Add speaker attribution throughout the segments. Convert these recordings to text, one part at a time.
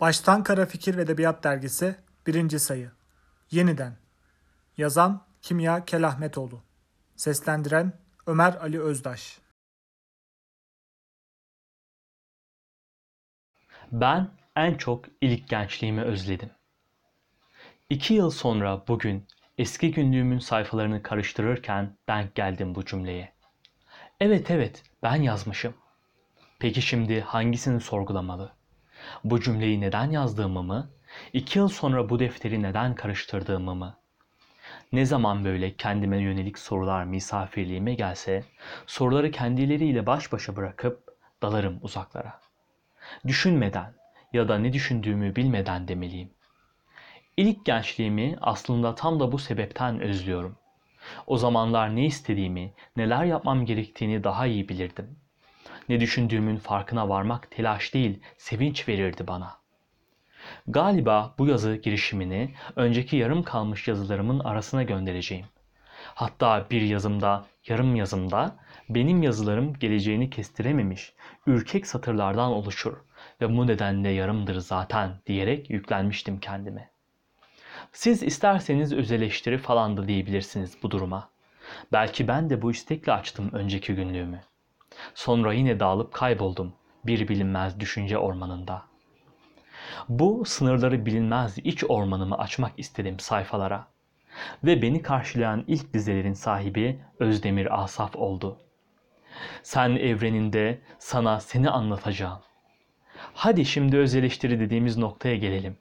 Speaker 1: Baştan Kara Fikir ve Edebiyat Dergisi 1. Sayı Yeniden Yazan Kimya Kelahmetoğlu Seslendiren Ömer Ali Özdaş
Speaker 2: Ben en çok ilk gençliğimi özledim. İki yıl sonra bugün eski günlüğümün sayfalarını karıştırırken denk geldim bu cümleye. Evet evet ben yazmışım. Peki şimdi hangisini sorgulamalı? Bu cümleyi neden yazdığımı mı? İki yıl sonra bu defteri neden karıştırdığımı mı? Ne zaman böyle kendime yönelik sorular misafirliğime gelse, soruları kendileriyle baş başa bırakıp dalarım uzaklara. Düşünmeden ya da ne düşündüğümü bilmeden demeliyim. İlk gençliğimi aslında tam da bu sebepten özlüyorum. O zamanlar ne istediğimi, neler yapmam gerektiğini daha iyi bilirdim. Ne düşündüğümün farkına varmak telaş değil, sevinç verirdi bana. Galiba bu yazı girişimini önceki yarım kalmış yazılarımın arasına göndereceğim. Hatta bir yazımda, yarım yazımda benim yazılarım geleceğini kestirememiş, ürkek satırlardan oluşur ve bu nedenle yarımdır zaten diyerek yüklenmiştim kendime. Siz isterseniz öz eleştiri falan da diyebilirsiniz bu duruma. Belki ben de bu istekle açtım önceki günlüğümü. Sonra yine dağılıp kayboldum bir bilinmez düşünce ormanında. Bu sınırları bilinmez iç ormanımı açmak istedim sayfalara. Ve beni karşılayan ilk dizelerin sahibi Özdemir Asaf oldu. Sen evreninde sana seni anlatacağım. Hadi şimdi öz eleştiri dediğimiz noktaya gelelim.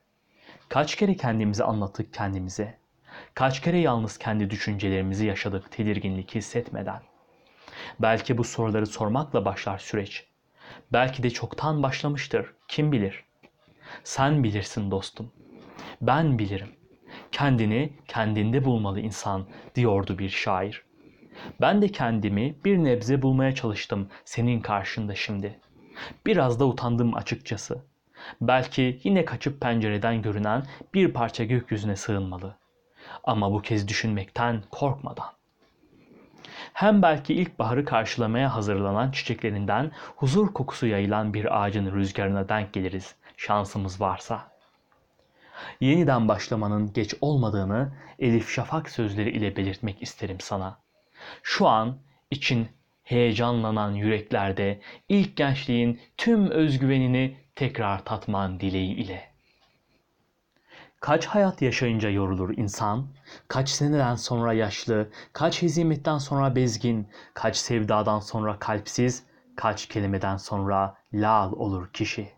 Speaker 2: Kaç kere kendimizi anlattık kendimize? Kaç kere yalnız kendi düşüncelerimizi yaşadık tedirginlik hissetmeden? Belki bu soruları sormakla başlar süreç. Belki de çoktan başlamıştır. Kim bilir? Sen bilirsin dostum. Ben bilirim. Kendini kendinde bulmalı insan diyordu bir şair. Ben de kendimi bir nebze bulmaya çalıştım senin karşında şimdi. Biraz da utandım açıkçası. Belki yine kaçıp pencereden görünen bir parça gökyüzüne sığınmalı. Ama bu kez düşünmekten korkmadan. Hem belki ilkbaharı karşılamaya hazırlanan çiçeklerinden huzur kokusu yayılan bir ağacın rüzgarına denk geliriz şansımız varsa. Yeniden başlamanın geç olmadığını Elif Şafak sözleri ile belirtmek isterim sana. Şu an için heyecanlanan yüreklerde ilk gençliğin tüm özgüvenini tekrar tatman dileği ile. Kaç hayat yaşayınca yorulur insan, kaç seneden sonra yaşlı, kaç hezimetten sonra bezgin, kaç sevdadan sonra kalpsiz, kaç kelimeden sonra lal olur kişi.